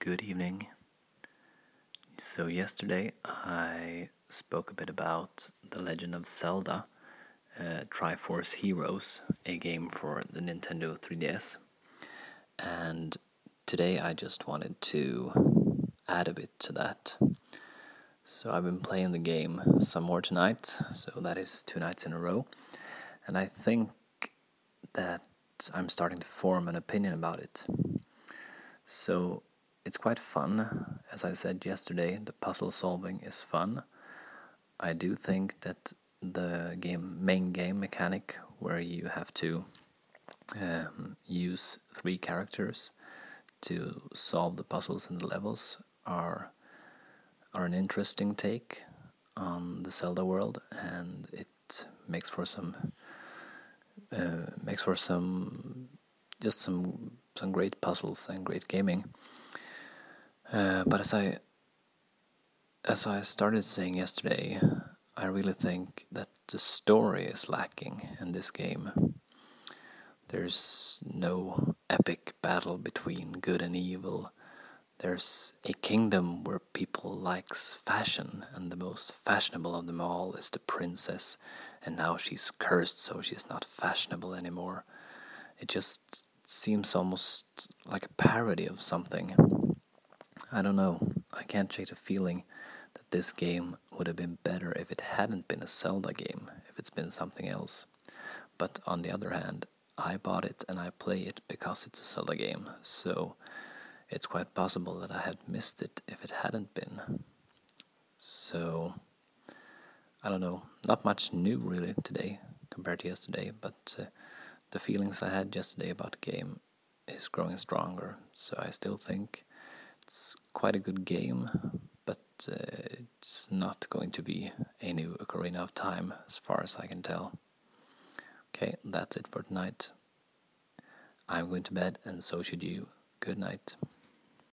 Good evening. So, yesterday I spoke a bit about The Legend of Zelda uh, Triforce Heroes, a game for the Nintendo 3DS. And today I just wanted to add a bit to that. So, I've been playing the game some more tonight, so that is two nights in a row. And I think that I'm starting to form an opinion about it. So, it's quite fun. As I said yesterday, the puzzle solving is fun. I do think that the game main game mechanic where you have to um, use three characters to solve the puzzles in the levels are are an interesting take on the Zelda world, and it makes for some uh, makes for some just some some great puzzles and great gaming. Uh, but as I as I started saying yesterday, I really think that the story is lacking in this game. There's no epic battle between good and evil. There's a kingdom where people likes fashion, and the most fashionable of them all is the princess, and now she's cursed, so she's not fashionable anymore. It just seems almost like a parody of something. I don't know. I can't shake the feeling that this game would have been better if it hadn't been a Zelda game, if it's been something else. But on the other hand, I bought it and I play it because it's a Zelda game, so it's quite possible that I had missed it if it hadn't been. So, I don't know, not much new really today compared to yesterday, but uh, the feelings I had yesterday about the game is growing stronger, so I still think it's quite a good game, but uh, it's not going to be a new Ocarina of Time as far as I can tell. Okay, that's it for tonight. I'm going to bed, and so should you. Good night.